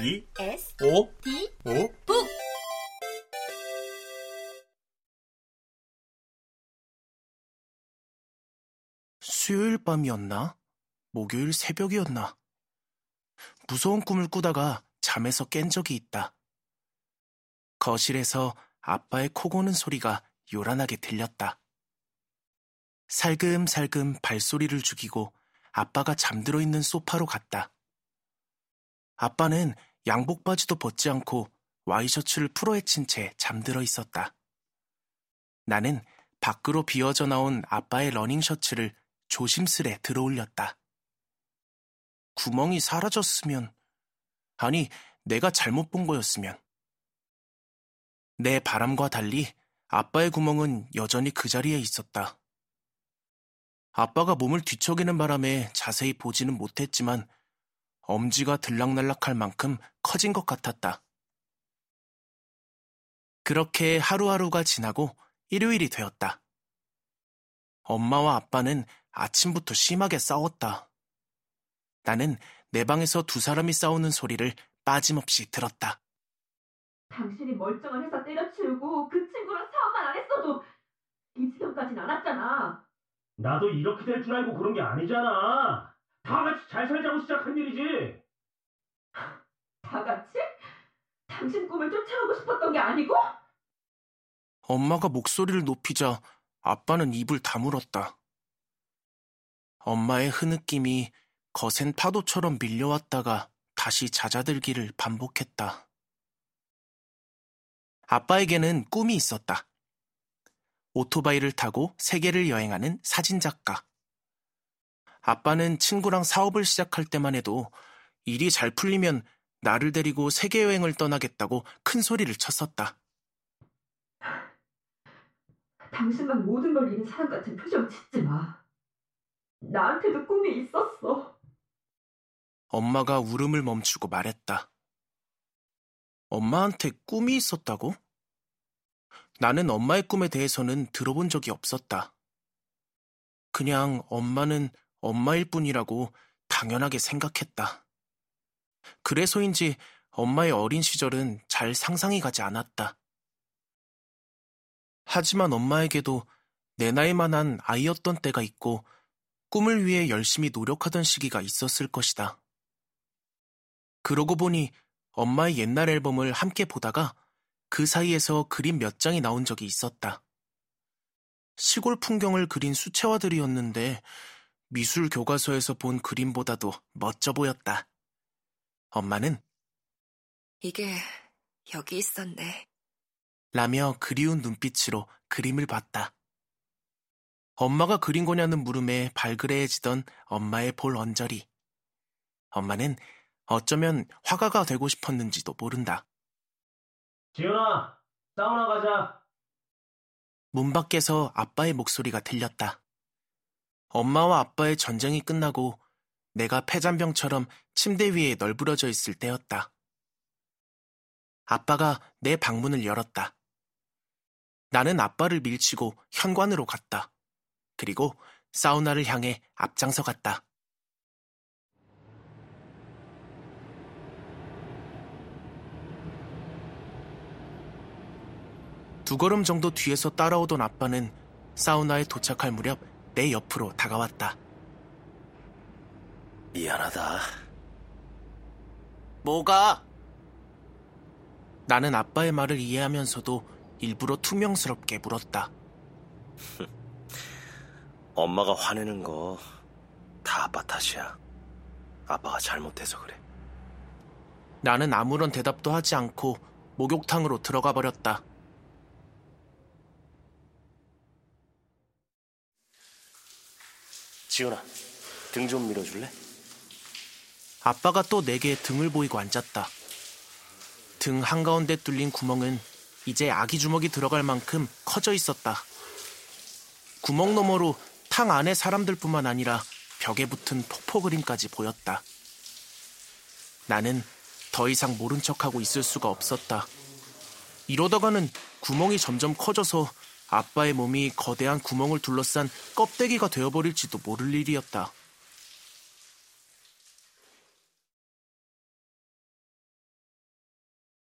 B S O D O 북 수요일 밤이었나? 목요일 새벽이었나? 무서운 꿈을 꾸다가 잠에서 깬 적이 있다. 거실에서 아빠의 코 고는 소리가 요란하게 들렸다. 살금살금 발소리를 죽이고 아빠가 잠들어 있는 소파로 갔다. 아빠는 양복 바지도 벗지 않고 와이셔츠를 풀어헤친 채 잠들어 있었다. 나는 밖으로 비어져 나온 아빠의 러닝 셔츠를 조심스레 들어 올렸다. 구멍이 사라졌으면, 아니, 내가 잘못 본 거였으면. 내 바람과 달리 아빠의 구멍은 여전히 그 자리에 있었다. 아빠가 몸을 뒤척이는 바람에 자세히 보지는 못했지만 엄지가 들락날락할 만큼 커진 것 같았다. 그렇게 하루하루가 지나고 일요일이 되었다. 엄마와 아빠는 아침부터 심하게 싸웠다. 나는 내 방에서 두 사람이 싸우는 소리를 빠짐없이 들었다. 당신이 멀쩡한 회사 때려치우고 그 친구랑 싸움만 안 했어도 이 지경까진 않았잖아. 나도 이렇게 될 줄 알고 그런 게 아니잖아. 다 같이 잘 살자고 시작한 일이지. 다 같이? 당신 꿈을 쫓아오고 싶었던 게 아니고? 엄마가 목소리를 높이자 아빠는 입을 다물었다. 엄마의 흐느낌이 거센 파도처럼 밀려왔다가 다시 잦아들기를 반복했다. 아빠에게는 꿈이 있었다. 오토바이를 타고 세계를 여행하는 사진작가. 아빠는 친구랑 사업을 시작할 때만 해도 일이 잘 풀리면 나를 데리고 세계 여행을 떠나겠다고 큰 소리를 쳤었다. 당신만 모든 걸 잃은 사람 같은 표정 짓지 마. 나한테도 꿈이 있었어. 엄마가 울음을 멈추고 말했다. 엄마한테 꿈이 있었다고? 나는 엄마의 꿈에 대해서는 들어본 적이 없었다. 그냥 엄마는 엄마일 뿐이라고 당연하게 생각했다. 그래서인지 엄마의 어린 시절은 잘 상상이 가지 않았다. 하지만 엄마에게도 내 나이만한 아이였던 때가 있고 꿈을 위해 열심히 노력하던 시기가 있었을 것이다. 그러고 보니 엄마의 옛날 앨범을 함께 보다가 그 사이에서 그림 몇 장이 나온 적이 있었다. 시골 풍경을 그린 수채화들이었는데 미술 교과서에서 본 그림보다도 멋져 보였다. 엄마는 이게 여기 있었네. 라며 그리운 눈빛으로 그림을 봤다. 엄마가 그린 거냐는 물음에 발그레해지던 엄마의 볼 언저리. 엄마는 어쩌면 화가가 되고 싶었는지도 모른다. 지은아, 사우나 가자. 문 밖에서 아빠의 목소리가 들렸다. 엄마와 아빠의 전쟁이 끝나고 내가 폐잔병처럼 침대 위에 널브러져 있을 때였다. 아빠가 내 방문을 열었다. 나는 아빠를 밀치고 현관으로 갔다. 그리고 사우나를 향해 앞장서 갔다. 두 걸음 정도 뒤에서 따라오던 아빠는 사우나에 도착할 무렵 내 옆으로 다가왔다. 미안하다. 뭐가? 나는 아빠의 말을 이해하면서도 일부러 투명스럽게 물었다. 엄마가 화내는 거 다 아빠 탓이야. 아빠가 잘못해서 그래. 나는 아무런 대답도 하지 않고 목욕탕으로 들어가 버렸다. 지훈아, 등 좀 밀어줄래? 아빠가 또 내게 등을 보이고 앉았다. 등 한가운데 뚫린 구멍은 이제 아기 주먹이 들어갈 만큼 커져 있었다. 구멍 너머로 탕 안의 사람들뿐만 아니라 벽에 붙은 폭포 그림까지 보였다. 나는 더 이상 모른 척하고 있을 수가 없었다. 이러다가는 구멍이 점점 커져서 아빠의 몸이 거대한 구멍을 둘러싼 껍데기가 되어버릴지도 모를 일이었다.